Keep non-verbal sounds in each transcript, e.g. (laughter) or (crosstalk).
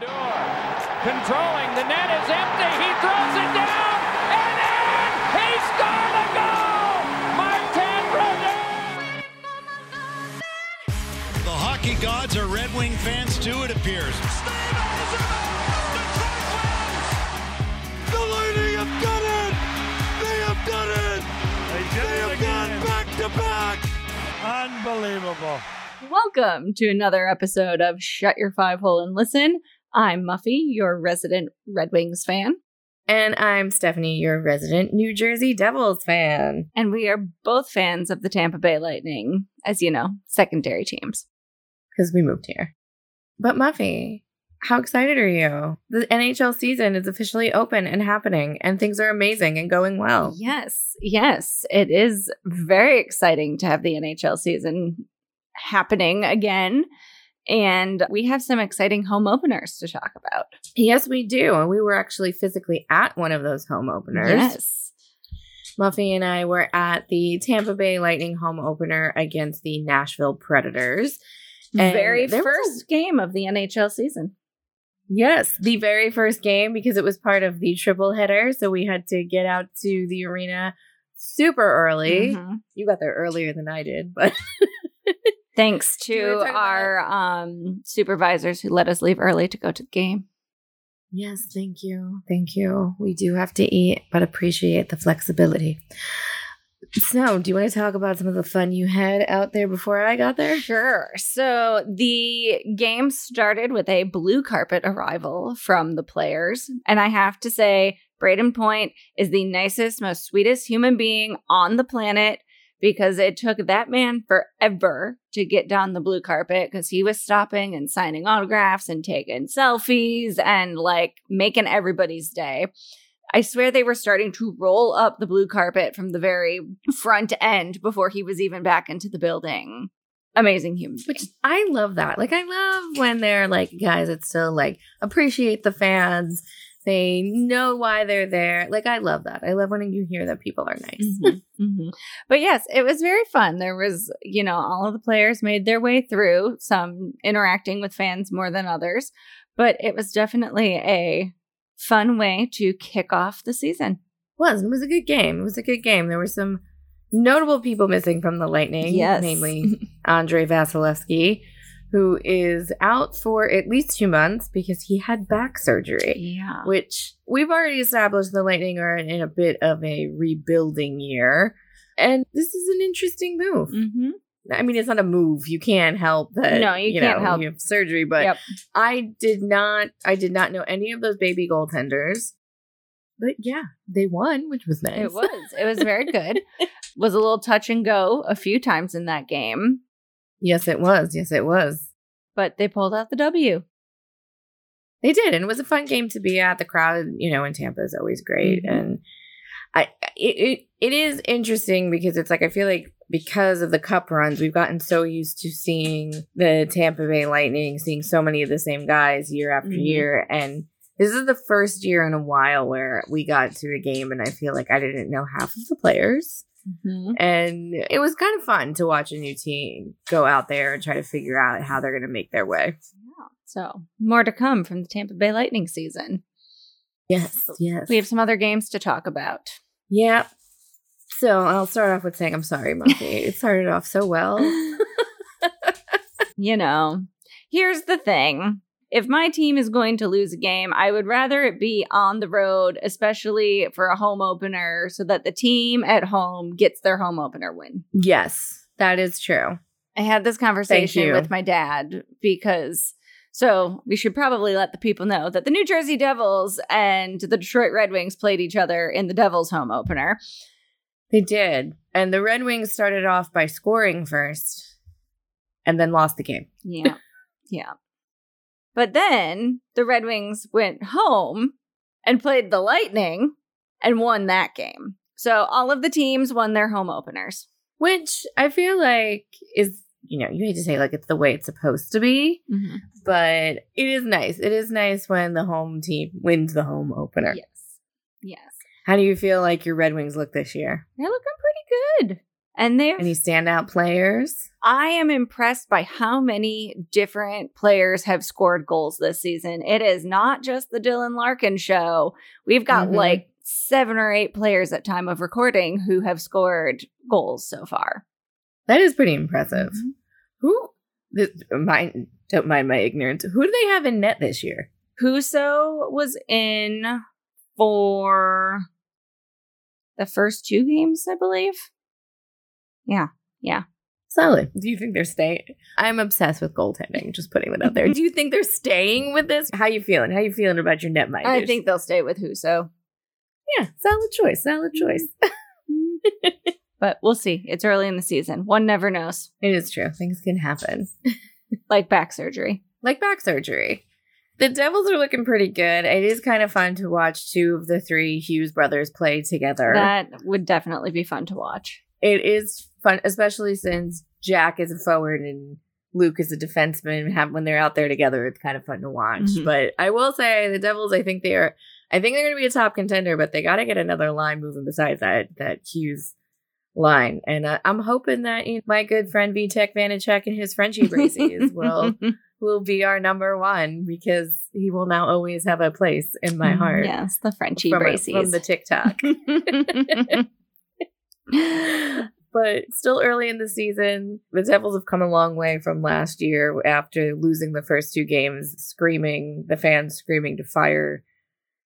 Odor controlling the net is empty. He throws it down and in. He's scored the goal. Martin Brodeur. The hockey gods are Red Wing fans too, it appears. The Lightning have done it! They have done it! They have gone back to back! Unbelievable. Welcome to another episode of Shut Your Five Hole and Listen. I'm Muffy, your resident Red Wings fan, And I'm Stephanie, your resident New Jersey Devils fan. and we are both fans of the Tampa Bay Lightning, as you know, secondary teams. Because we moved here. But Muffy, how excited are you? The NHL season is officially open and happening, and things are amazing and going well. Yes, yes, it is very exciting to have the NHL season happening again. And we have some exciting home openers to talk about. Yes, we do. And we were actually physically at one of those home openers. Yes. Muffy and I were at the Tampa Bay Lightning home opener against the Nashville Predators. And very there was a- first game of the NHL season. Yes, the very first game because it was part of the triple header. So we had to get out to the arena super early. Mhm. You got there earlier than I did, but (laughs) Thanks to wanna talk about our um, supervisors who let us leave early to go to the game. yes, thank you. Thank you. We do have to eat, but appreciate the flexibility. So, do you want to talk about some of the fun you had out there before I got there? Sure. So the game started with a blue carpet arrival from the players. And I have to say, Brayden Point is the nicest, most sweetest human being on the planet because it took that man forever to get down the blue carpet because he was stopping and signing autographs and taking selfies and like making everybody's day. I swear they were starting to roll up the blue carpet from the very front end before he was even back into the building. Amazing human Which being. I love that. Like, I love when they're like guys that still like appreciate the fans. They know why they're there. Like, I love that. I love when you hear that people are nice. Mhm, (laughs) mhm. But yes, it was very fun. There was, you know, all of the players made their way through, some interacting with fans more than others, but it was definitely a fun way to kick off the season. was. It was a good game. It was a good game. There were some notable people missing from the Lightning, Yes. namely (laughs) Andrei Vasilevskiy, who is out for at least two months because he had back surgery, yeah. which we've already established the Lightning are in a bit of a rebuilding year. And this is an interesting move. hmm I mean, it's not a move. You can't help that. No, you can't know, help. You have surgery, but Yep. I did not. I did not know any of those baby goaltenders. But yeah, they won, which was nice. It was. It was very good. (laughs) was a little touch and go a few times in that game, Yes, it was. Yes, it was. but they pulled out the W. They did, and it was a fun game to be at. The crowd, you know, in Tampa is always great, Mhm. and I it, it it is interesting because it's like I feel like because of the cup runs, we've gotten so used to seeing the Tampa Bay Lightning, seeing so many of the same guys year after Mhm. year, and this is the first year in a while where we got to a game, and I feel like I didn't know half of the players. Mhm. And it was kind of fun to watch a new team go out there and try to figure out how they're going to make their way. So, more to come from the Tampa Bay Lightning season. Yes, yes. We have some other games to talk about. Yeah. So I'll start off with saying I'm sorry, Monkey. (laughs) it started off so well. (laughs) you know, here's the thing. If my team is going to lose a game, I would rather it be on the road, especially for a home opener, so that the team at home gets their home opener win. yes, that is true. I had this conversation with my dad because so we should probably let the people know that the New Jersey Devils and the Detroit Red Wings played each other in the Devils home opener. They did. And the Red Wings started off by scoring first and then lost the game. Yeah. yeah. But then the Red Wings went home and played the Lightning and won that game. So all of the teams won their home openers. Which I feel like is, you know, you hate to say like it's the way it's supposed to be, mm-hmm. but it is nice. It is nice when the home team wins the home opener. Yes. Yes. How do you feel like your Red Wings look this year? They're looking pretty good. And they Any standout players? I am impressed by how many different players have scored goals this season. It is not just the Dylan Larkin show. We've got Mhm. like seven or eight players at time of recording who have scored goals so far. That is pretty impressive. Mhm. Who? This, mind, don't mind my ignorance. Who do they have in net this year? Husso was in for the first two games, I believe. Yeah. Yeah. Solid. Do you think they're staying? I'm obsessed with goaltending. Just putting that out there. Do you think they're staying with this? How you feeling? How you feeling about your net I think they'll stay with Husso. yeah, solid choice. Solid mm-hmm. choice. (laughs) But we'll see. It's early in the season. One never knows. it is true. Things can happen. (laughs) Like back surgery. like back surgery. The Devils are looking pretty good. It is kind of fun to watch two of the three Hughes brothers play together. That would definitely be fun to watch. it is fun, especially since Jack is a forward and Luke is a defenseman. Have when they're out there together, it's kind of fun to watch. Mhm. But I will say, the Devils, I think they are. I think they're going to be a top contender, but they got to get another line moving besides that that Hughes line. And uh, I'm hoping that you know, my good friend Vitek Vanecek and his Frenchie braces (laughs) will will be our number one because he will now always have a place in my heart. Yes, the Frenchie from, braces. from the TikTok. (laughs) (laughs) but still early in the season. The Devils have come a long way from last year after losing the first two games, screaming, the fans screaming to fire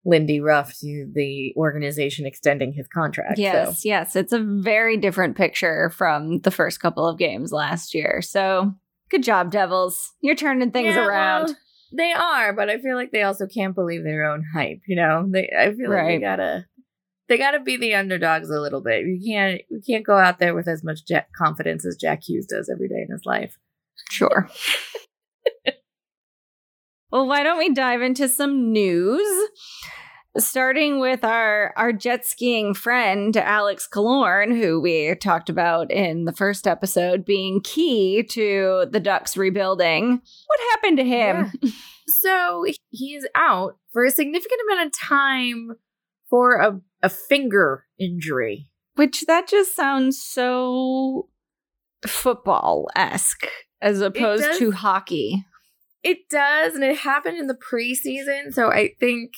Lindy Ruff to the organization extending his contract. yes, So, yes. It's a very different picture from the first couple of games last year. So good job, Devils. You're turning things Yeah, around. well, they are, but I feel like they also can't believe their own hype, you know? They I feel like they gotta they gotta be the underdogs a little bit. You can't you can't go out there with as much Jack confidence as Jack Hughes does every day in his life. Sure. (laughs) well, why don't we dive into some news? Starting with our our jet skiing friend Alex Killorn, who we talked about in the first episode, being key to the Ducks rebuilding. What happened to him? So he is out for a significant amount of time for a, a finger injury. Which that just sounds so football esque as opposed does. to hockey. It does, and it happened in the preseason. So I think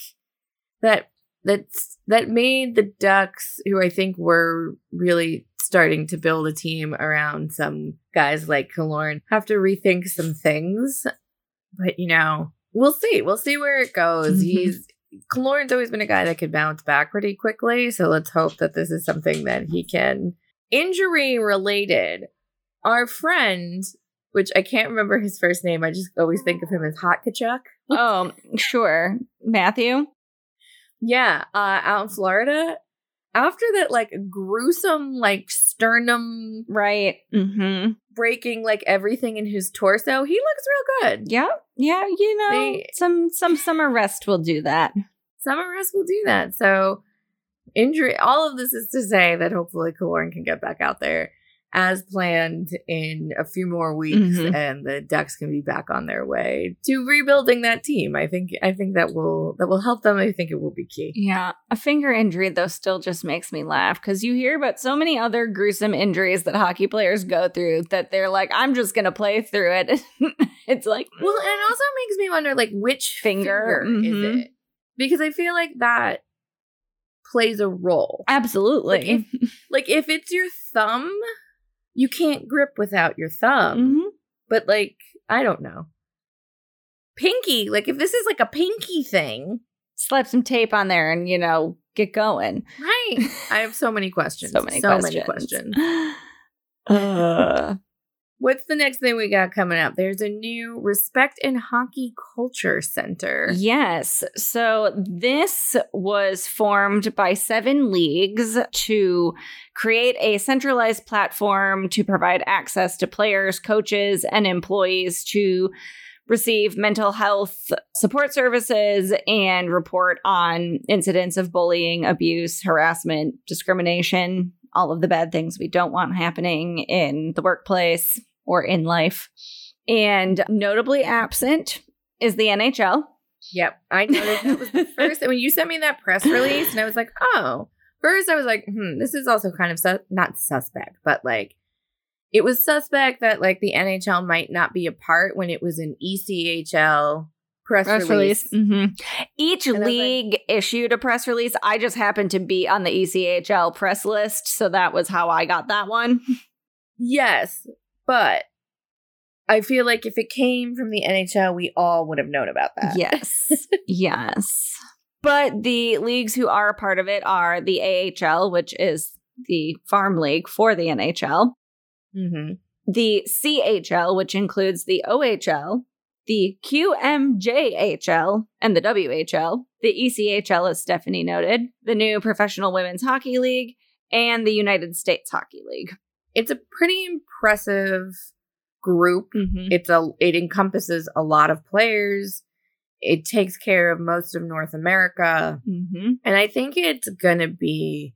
that that's that made the Ducks, who I think were really starting to build a team around some guys like Killorn, have to rethink some things. But you know, we'll see. We'll see where it goes. Mhm. He's Killorn's always been a guy that could bounce back pretty quickly. So let's hope that this is something that he can. Injury related, our friend, which I can't remember his first name, I just always think of him as Hot Tkachuk. oh, sure. Matthew? Yeah, uh, out in Florida. After that, like gruesome, like sternum Right. Mm-hmm. breaking, like everything in his torso, he looks real good. Yeah, yeah, you know, They- some some summer rest will do that. Summer rest will do that. So, injury. All of this is to say that hopefully Killorn can get back out there as planned in a few more weeks, Mhm. and the Ducks can be back on their way to rebuilding that team. I think. I think that will that will help them. I think it will be key. Yeah, a finger injury though still just makes me laugh because you hear about so many other gruesome injuries that hockey players go through that they're like, I'm just gonna play through it. (laughs) it's like, Well, and it also makes me wonder, like, which Finger, finger, mhm. is it? Because I feel like that plays a role. absolutely. Like, if it's your thumb, you can't grip without your thumb. Mhm. But like, I don't know. Pinky, like, if this is like a pinky thing, Slap some tape on there and you know get going. right? I have so many questions. So many so questions. many questions. (sighs) Uh, What's the next thing we got coming up? There's a new Respect in Hockey Culture Center. Yes. So this was formed by seven leagues to create a centralized platform to provide access to players, coaches, and employees to receive mental health support services and report on incidents of bullying, abuse, harassment, discrimination, all of the bad things we don't want happening in the workplace or in life. And notably absent is the NHL. Yep, I noticed that was the (laughs) first. when you sent me that press release, and I was like, oh, first I was like, hmm, this is also kind of su- not suspect, but like it was suspect that like the NHL might not be a part when it was an ECHL press, Press release. release. hmm Each And I like- league issued a press release. I just happened to be on the ECHL press list, so that was how I got that one. (laughs) Yes, but I feel like if it came from the NHL, we all would have known about that. Yes. (laughs) yes. But the leagues who are a part of it are the AHL, which is the farm league for the NHL, hmm the CHL, which includes the OHL, the QMJHL, and the WHL, the ECHL, as Stephanie noted, the new Professional Women's Hockey League, and the United States Hockey League. It's a pretty impressive group. Mm-hmm. It's a it encompasses a lot of players. It takes care of most of North America. Mm-hmm. And I think it's going to be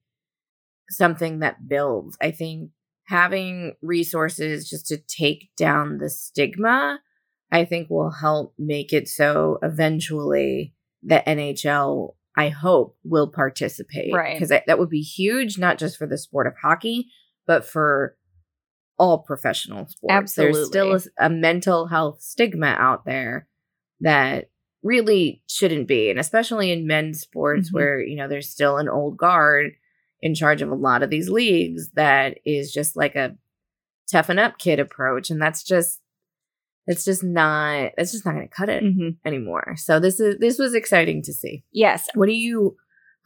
something that builds. I think having resources just to take down the stigma, I think will help make it so eventually the NHL, I hope, will participate. Right. Because that, that would be huge, not just for the sport of hockey, but for all professional sports. There's still a, a mental health stigma out there that really shouldn't be and especially in men's sports Mhm. where you know there's still an old guard in charge of a lot of these leagues that is just like a toughen up kid approach and that's just it's just not it's just not going to cut it Mm-hmm. anymore so this is this was exciting to see Yes, what do you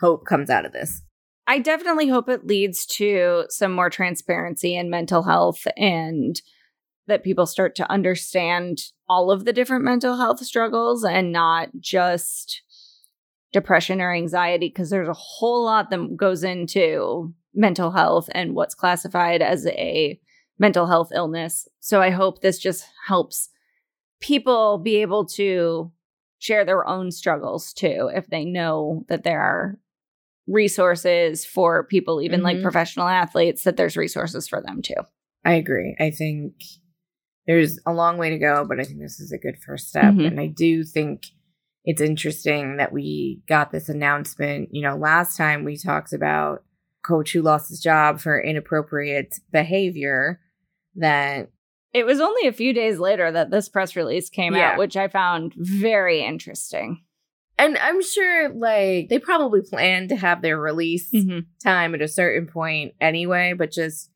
hope comes out of this I definitely hope it leads to some more transparency in mental health and that people start to understand all of the different mental health struggles and not just depression or anxiety because there's a whole lot that goes into mental health and what's classified as a mental health illness. So I hope this just helps people be able to share their own struggles too if they know that there are resources for people even like Mhm. professional athletes that there's resources for them too. i agree i think there's a long way to go but i think this is a good first step Mhm. and i do think it's interesting that we got this announcement you know last time we talked about coach who lost his job for inappropriate behavior that It was only a few days later that this press release came Yeah. out, which I found very interesting. and i'm sure like they probably planned to have their release mm-hmm. time at a certain point anyway but just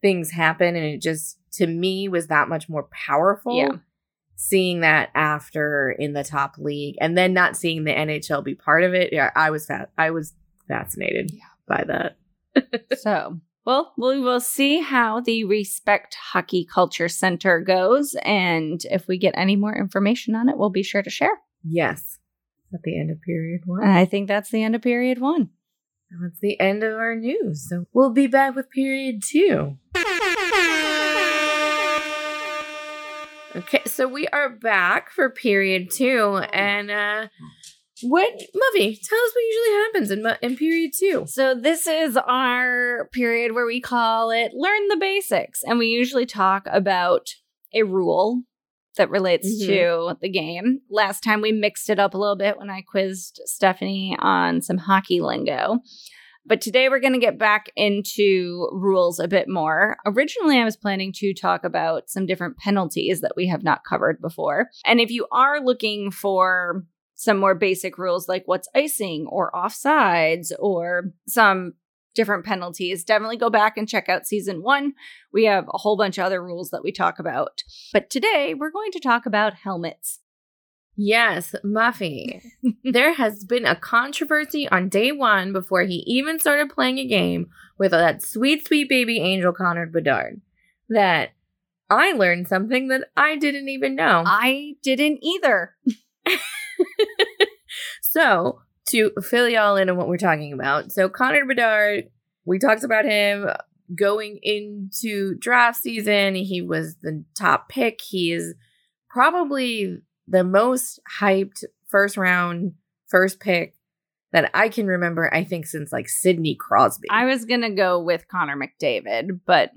things happen and it just to me was that much more powerful Yeah. seeing that after in the top league and then not seeing the nhl be part of it yeah i was fa- i was fascinated Yeah. by that (laughs) So, well, we will see how the Respect Hockey Culture Center goes. And if we get any more information on it, we'll be sure to share. yes at the end of period one I think that's the end of period one. that's the end of our news so we'll be back with period two Okay, so we are back for period two, and uh what Muffy? Tell us what usually happens in in period two. So, this is our period where we call it Learn the Basics. And we usually talk about a rule that relates Mhm. to the game. Last time we mixed it up a little bit when I quizzed Stephanie on some hockey lingo. But today we're going to get back into rules a bit more. Originally, I was planning to talk about some different penalties that we have not covered before. And if you are looking for some more basic rules like what's icing or offsides or some different penalties, definitely go back and check out season one. We have a whole bunch of other rules that we talk about. But today we're going to talk about helmets. Yes, Muffy. (laughs) there has been a controversy on day one before he even started playing a game with that sweet, sweet baby angel Connor Bedard. That I learned something that I didn't even know. I didn't either. (laughs) So, to fill y'all in on what we're talking about, so Connor Bedard, we talked about him going into draft season. He was the top pick. He is probably the most hyped first round, first pick that I can remember, I think, since like Sidney Crosby. I was going to go with Connor McDavid, but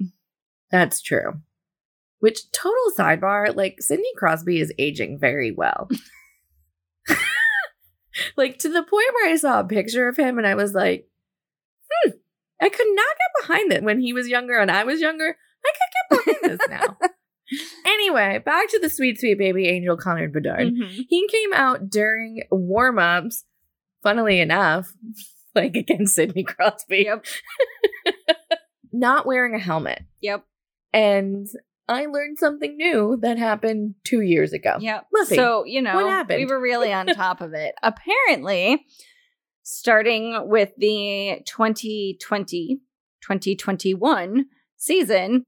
That's true. Which total sidebar, like Sidney Crosby is aging very well. (laughs) like to the point where I saw a picture of him and I was like, hmm, I could not get behind it when he was younger and I was younger. I could get behind this now. (laughs) Anyway, back to the sweet, sweet baby angel Connor Bedard. Mhm. He came out during warm ups, funnily enough, (laughs) like against Sidney Crosby, Yep. (laughs) not wearing a helmet. Yep. And I learned something new that happened two years ago. Yeah. So, you know, what happened? we were really on (laughs) top of it. Apparently, starting with the 2020 2021 season,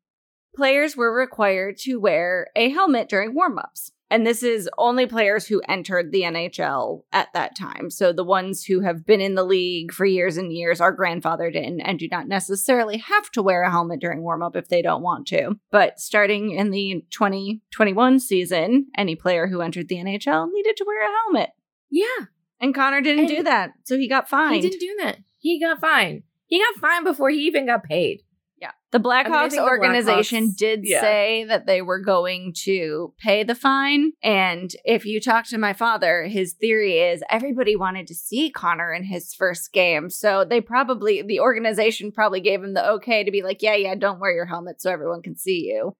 players were required to wear a helmet during warm-ups. And this is only players who entered the NHL at that time. So the ones who have been in the league for years and years are grandfathered in and do not necessarily have to wear a helmet during warm-up if they don't want to. But starting in the 2021 season, any player who entered the NHL needed to wear a helmet. Yeah. And Connor didn't And do that. So he got fined. He didn't do that. He got fined. He got fined before he even got paid. The Blackhawks I the organization Blackhawks- did yeah. say that they were going to pay the fine. And if you talk to my father, his theory is everybody wanted to see Connor in his first game. So they probably, the organization probably gave him the okay to be like, yeah, yeah, don't wear your helmet so everyone can see you.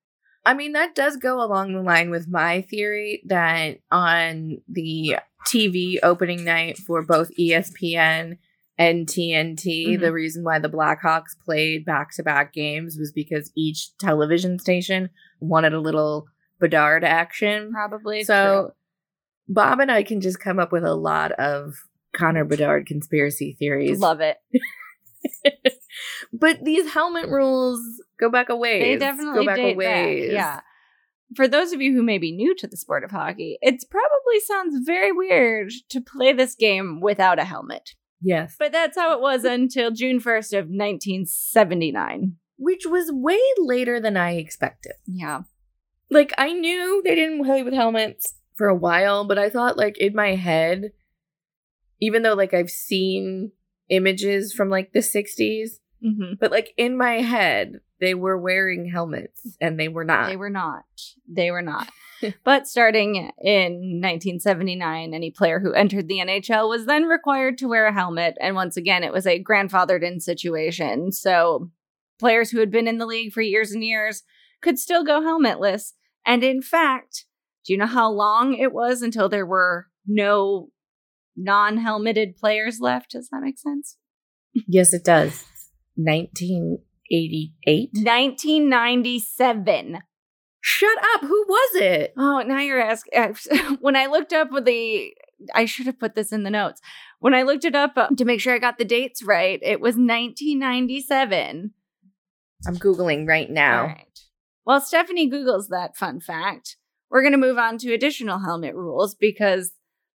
I mean, that does go along the line with my theory that on the TV opening night for both ESPN and TNT, Mhm. the reason why the Blackhawks played back to back games was because each television station wanted a little Bedard action. Probably. So Bob and I can just come up with a lot of Connor Bedard conspiracy theories. love it. (laughs) but these helmet rules go back a ways. They definitely go back a ways. back. Yeah. For those of you who may be new to the sport of hockey, it probably sounds very weird to play this game without a helmet. Yes. But that's how it was until June 1st of 1979. Which was way later than I expected. Yeah. Like I knew they didn't play with helmets for a while, but I thought like in my head, even though like I've seen images from like the 60s, hmm but like in my head, they were wearing helmets and they were not. They were not. They were not. (laughs) but starting in 1979, any player who entered the NHL was then required to wear a helmet. And once again, it was a grandfathered in situation. So players who had been in the league for years and years could still go helmetless. And in fact, do you know how long it was until there were no non helmeted players left? Does that make sense? yes, it does. 1988. 1997. Shut up. Who was it? Oh, now you're asking. (laughs) when I looked up the, I should have put this in the notes. When I looked it up uh, to make sure I got the dates right, it was 1997. I'm googling right now. All right. While Stephanie Googles that fun fact, we're going to move on to additional helmet rules because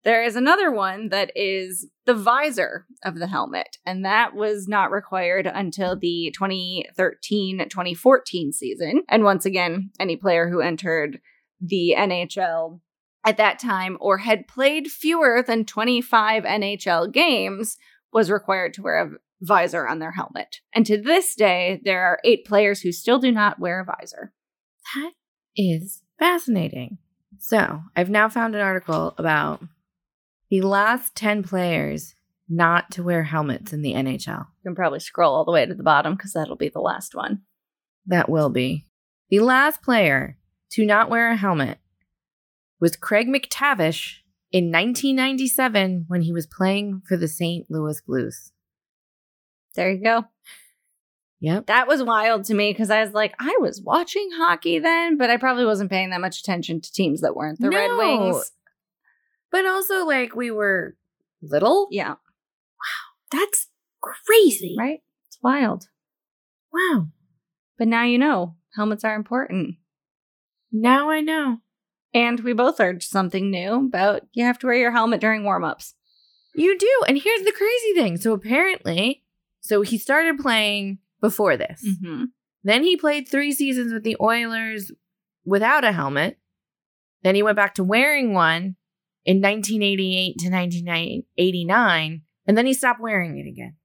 there is another one that is the visor of the helmet, and that was not required until the 2013 2014 season. And once again, any player who entered the NHL at that time or had played fewer than 25 NHL games was required to wear a visor on their helmet. And to this day, there are eight players who still do not wear a visor. That is fascinating. So, I've now found an article about the last 10 players not to wear helmets in the NHL. You can probably scroll all the way to the bottom because that'll be the last one. That will be. The last player to not wear a helmet was Craig MacTavish in 1997 when he was playing for the St. Louis Blues. There you go. Yep. That was wild to me because I was like, I was watching hockey then, but I probably wasn't paying that much attention to teams that weren't the Red Wings. But also, like, we were little. Yeah, Wow. That's crazy. right? It's wild. Wow. But now you know helmets are important. Now I know. And we both learned something new about you have to wear your helmet during warm ups. You do. And here's the crazy thing. So apparently, so he started playing before this. Mm-hmm. Then he played three seasons with the Oilers without a helmet. Then he went back to wearing one in 1988 to 1989. And then he stopped wearing it again.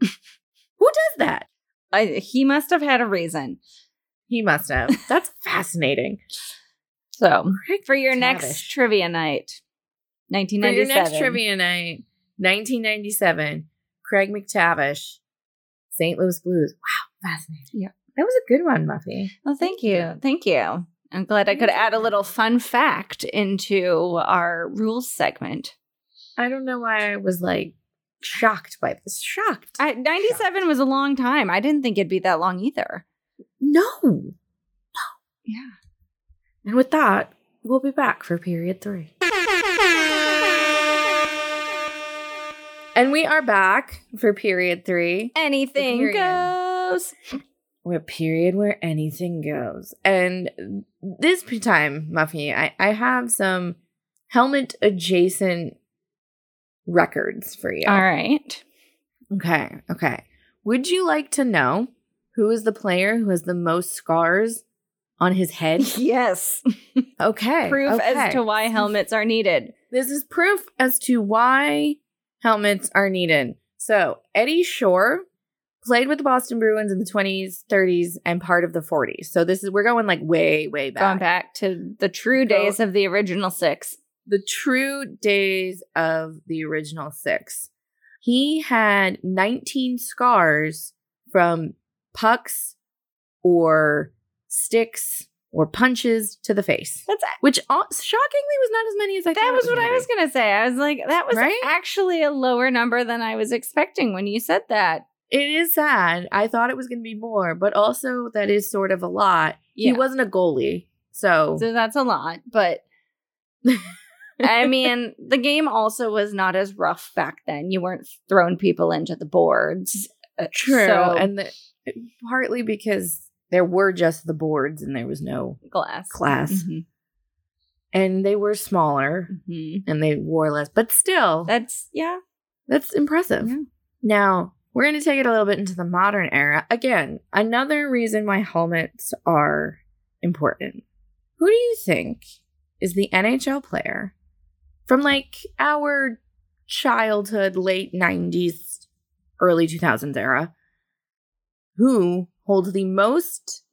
(laughs) Who does that? I, he must have had a reason. He must have. (laughs) That's fascinating. So, Craig for your MacTavish. next trivia night, For your next trivia night, 1997, Craig MacTavish St. Louis Blues. Wow, fascinating. Yeah. That was a good one, Muffy. Well, thank you. Thank you. I'm glad I could add a little fun fact into our rules segment. I don't know why I was like shocked by this. Shocked. I, 97 was a long time. I didn't think it'd be that long either. no. No. Yeah. And with that, we'll be back for period three. And we are back for period three. Anything Period. goes. We're a period where anything goes. And this time, Muffy, I, I have some helmet adjacent records for you. All right. Okay, okay. Would you like to know who is the player who has the most scars on his head? (laughs) Yes. Okay. Proof okay. as to why helmets are needed. This is proof as to why helmets are needed. So, Eddie Shore played with the Boston Bruins in the 20s, 30s, and part of the 40s. So, this is, we're going like way, way back. Going back to the true Go- days of the original six. The true days of the original six. He had 19 scars from pucks or sticks or punches to the face, That's which shockingly was not as many as I thought. that was what I was gonna say. I was like, that was Right? actually a lower number than I was expecting when you said that. It is sad. I thought it was going to be more, but also that is sort of a lot. Yeah. He wasn't a goalie, so, So that's a lot, but (laughs) I mean, the game also was not as rough back then. You weren't throwing people into the boards. Uh, true. so- and the, partly because there were just the boards and there was no, glass. Glass. Mhm, and they were smaller mhm. and they wore less, but still, That's yeah. that's impressive. Yeah. Now, we're going to take it a little bit into the modern era. Again, another reason why helmets are important. Who do you think is the NHL player from like our childhood, late 90s, early 2000s era who holds the most,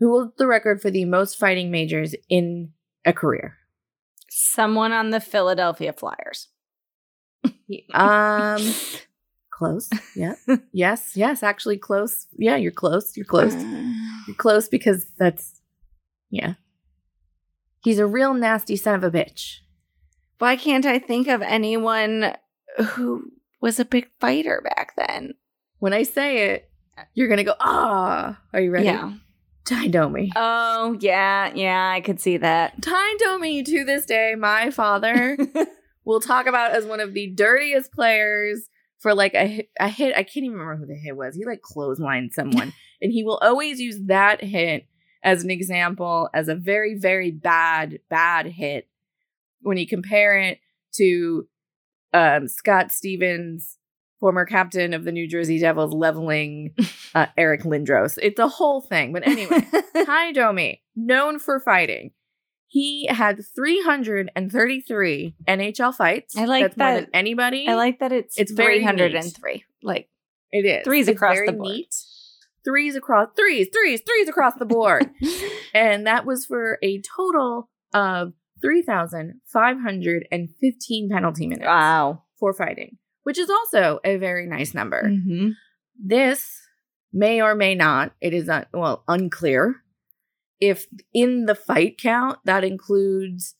who holds the record for the most fighting majors in a career? Someone on the Philadelphia Flyers. (laughs) Um, close. Yeah. (laughs) yes. Yes. Actually, close. Yeah, you're close. You're close. (sighs) You're close because that's, yeah. He's a real nasty son of a bitch. Why can't I think of anyone who was a big fighter back then? When I say it, you're gonna go, ah. Are you ready? Yeah. Ty Domi. Oh, yeah, yeah, I could see that. Ty Domi, to this day, my father (laughs) will talk about as one of the dirtiest players for like a hit, a hit. I can't even remember who the hit was. He like clotheslined someone, (laughs) and he will always use that hit as an example as a very very bad bad hit when you compare it to um, Scott Stevens, former captain of the New Jersey Devils, leveling (laughs) uh, Eric Lindros. It's a whole thing. But anyway, (laughs) Ty Domi, known for fighting. He had 333 NHL fights. I like That's more that. than anybody. I like that it's It's very three hundred and three. Like it is. threes It's across the board. Neat. Threes across threes, threes, threes across the board. (laughs) and that was for a total of 3,515 penalty minutes wow. for fighting, which is also a very nice number. Mm-hmm. This may or may not, it is un- well unclear if in the fight count that includes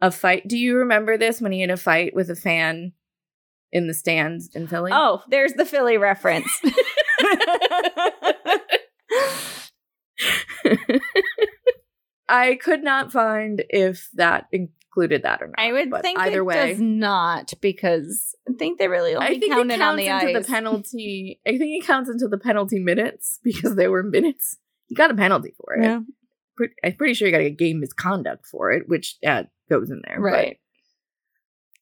a fight. Do you remember this when he had a fight with a fan in the stands in Philly? Oh, there's the Philly reference. (laughs) I could not find if that included that or not. I would think either it way, does not because I think they really only I think counted it counts on the into ice. the penalty. I think it counts into the penalty minutes because they were minutes. You got a penalty for it. Yeah, Pretty- I'm pretty sure you got to get game misconduct for it, which uh, goes in there. right.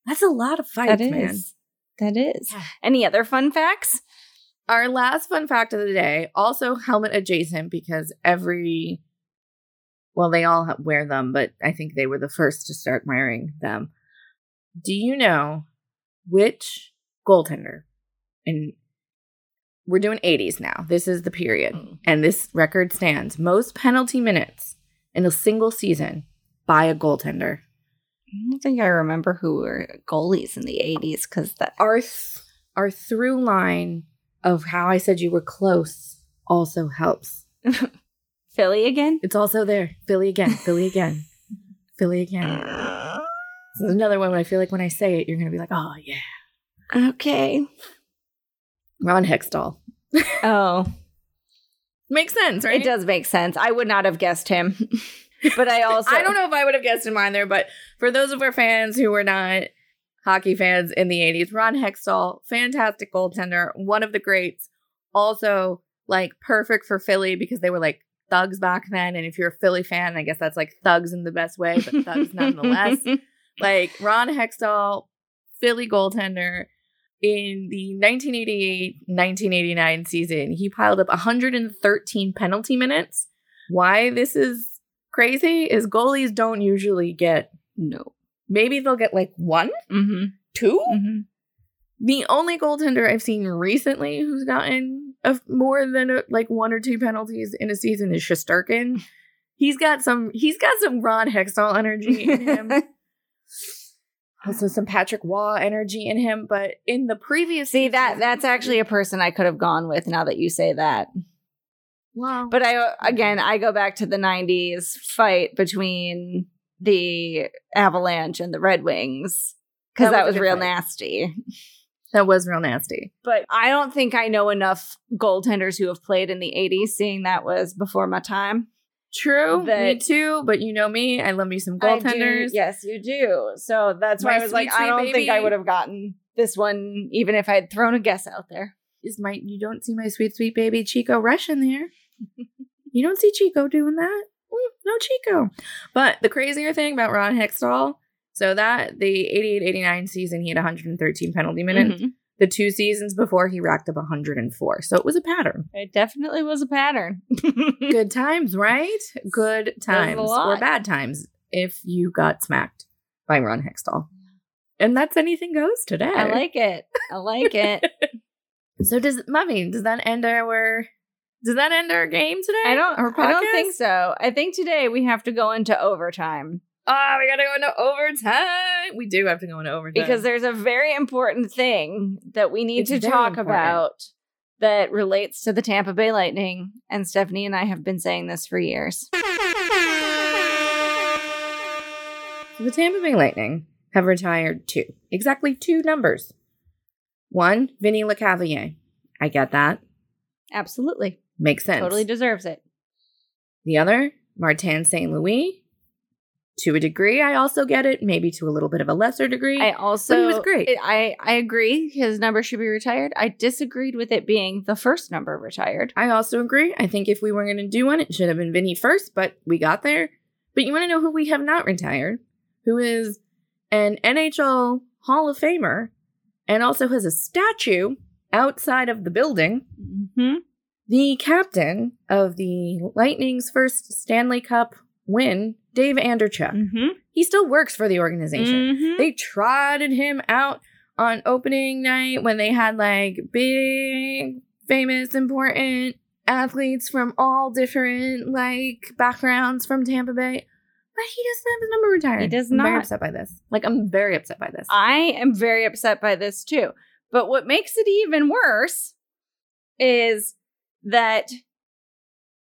That's a lot of fights, That is. man. That is. Yeah. Any other fun facts? Our last fun fact of the day, also helmet adjacent, because every, well, they all wear them, but I think they were the first to start wearing them. Do you know which goaltender? And we're doing 80s now. This is the period. Mm. And this record stands most penalty minutes in a single season by a goaltender. I don't think I remember who were goalies in the 80s because that. our th- our through line of how I said you were close also helps. (laughs) Philly again? It's also there. Philly again. Philly again. (laughs) Philly again. This is another one where I feel like when I say it, you're gonna be like, oh yeah. Okay. Ron Hextall. Oh, Makes sense, right? it does make sense. I would not have guessed him. (laughs) but I also I don't know if I would have guessed him either, but for those of our fans who were not hockey fans in the 80s, Ron Hextall, fantastic goaltender, one of the greats. Also, like perfect for Philly because they were like thugs back then. And if you're a Philly fan, I guess that's like thugs in the best way, but thugs (laughs) nonetheless. like Ron Hextall, Philly goaltender. In the 1988 1989 season, he piled up 113 penalty minutes. Why this is crazy is goalies don't usually get, no. maybe they'll get like one, Mm-hmm. 2 Mm-hmm. The only goaltender I've seen recently who's gotten of more than uh like one or two penalties in a season is Shesterkin. (laughs) He's got some. He's got some Ron Hextall energy in him. (laughs) also some Patrick Roy energy in him. But in the previous See that that's actually a person I could have gone with now that you say that. wow. But I again I go back to the 90s fight between the Avalanche and the Red Wings cuz That that, was was, real fight. nasty. that was real nasty. But I don't think I know enough goaltenders who have played in the 80s seeing that was before my time. True, me too. But you know me, I love me some goaltenders. yes, you do. So that's why My I was like I don't think I would have gotten this one even if I had thrown a guess out there. Is my you don't see my sweet sweet baby Chico Resch in there? (laughs) you don't see Chico doing that. Mm, no Chico. But the crazier thing about Ron Hextall, so that the 88-89 season he had 113 penalty minutes. Mhm. The two seasons before he racked up 104. So it was a pattern. It definitely was a pattern. (laughs) Good times, right? Good times or bad times if you got smacked by Ron Hextall. And that's anything goes today. I like it. I like it. (laughs) So does Mummy, does that end our does that end our game today? I don't Our I don't think so. I think today we have to go into overtime Oh, we gotta go into overtime. We do have to go into overtime. because there's a very important thing that we need It's to talk important. about that relates to the Tampa Bay Lightning and Stephanie and I have been saying this for years. The Tampa Bay Lightning have retired two. Exactly two numbers. One, Vinny Lecavalier. I get that. Absolutely. Makes sense. Totally deserves it. the other, Martin St. Louis. To a degree, I also get it. Maybe to a little bit of a lesser degree. I also was great. I I agree his number should be retired. I disagreed with it being the first number retired. I also agree. I think if we were going to do one, it should have been Vinny first, but we got there. But you want to know who we have not retired? Who is an NHL Hall of Famer and also has a statue outside of the building. Mm-hmm. The captain of the Lightning's first Stanley Cup win, Dave Andreychuk. Mm-hmm. He still works for the organization. Mhm. They trotted him out on opening night when they had like big, famous, important athletes from all different like backgrounds from Tampa Bay. But he doesn't have his number retired. He does not. I'm very upset by this. Like I'm very upset by this. I am very upset by this too. But what makes it even worse is that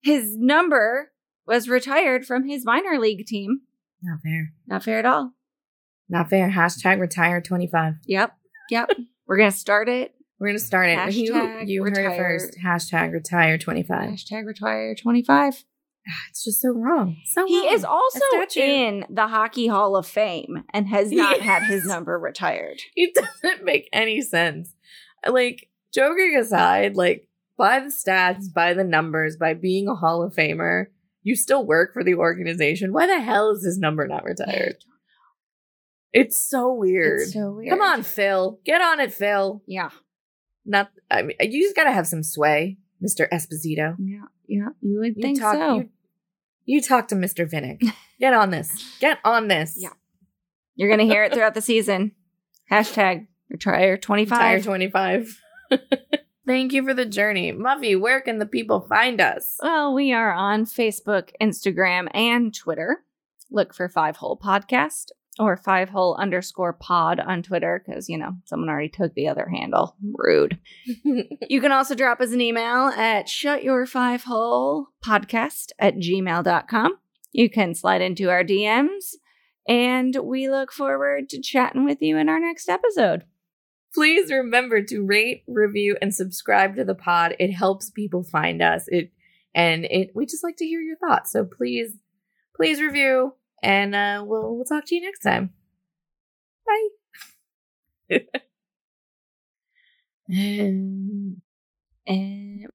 his number was retired from his minor league team. Not fair. Not fair at all. Not fair. Hashtag retire 25. Yep. Yep. We're going to start it. We're gonna start it. you Hashtag you heard it first. Hashtag retire 25. Hashtag retire 25. Ah, it's just so wrong. So He wrong. is also in the Hockey Hall of Fame and has not had his number retired. (laughs) It doesn't make any sense. Like, joking aside, like, by the stats, by the numbers, by being a Hall of Famer, you still work for the organization. Why the hell is his number not retired? It's so weird. It's so weird. Come on, Phil. Get on it, Phil. Yeah. Not, I mean, you just gotta have some sway, Mr. Esposito. Yeah. Yeah. You would You think talk, so. You, you talk to Mr. Vinik. (laughs) Get on this. Get on this. Yeah. You're going to hear it throughout the season. (laughs) Hashtag retire 25. Tire 25. (laughs) Thank you for the journey. Muffy, where can the people find us? Well, we are on Facebook, Instagram, and Twitter. Look for Five Hole Podcast. or five hole underscore pod on Twitter because, you know, someone already took the other handle. Rude. (laughs) you can also drop us an email at shut your five hole podcast at gmail.com. You can slide into our DMs and we look forward to chatting with you in our next episode. Please remember to rate, review, and subscribe to the pod. It helps people find us. It and it we just like to hear your thoughts. So please, please review, and uh, we'll we'll talk to you next time. Bye. (laughs) (laughs) And, and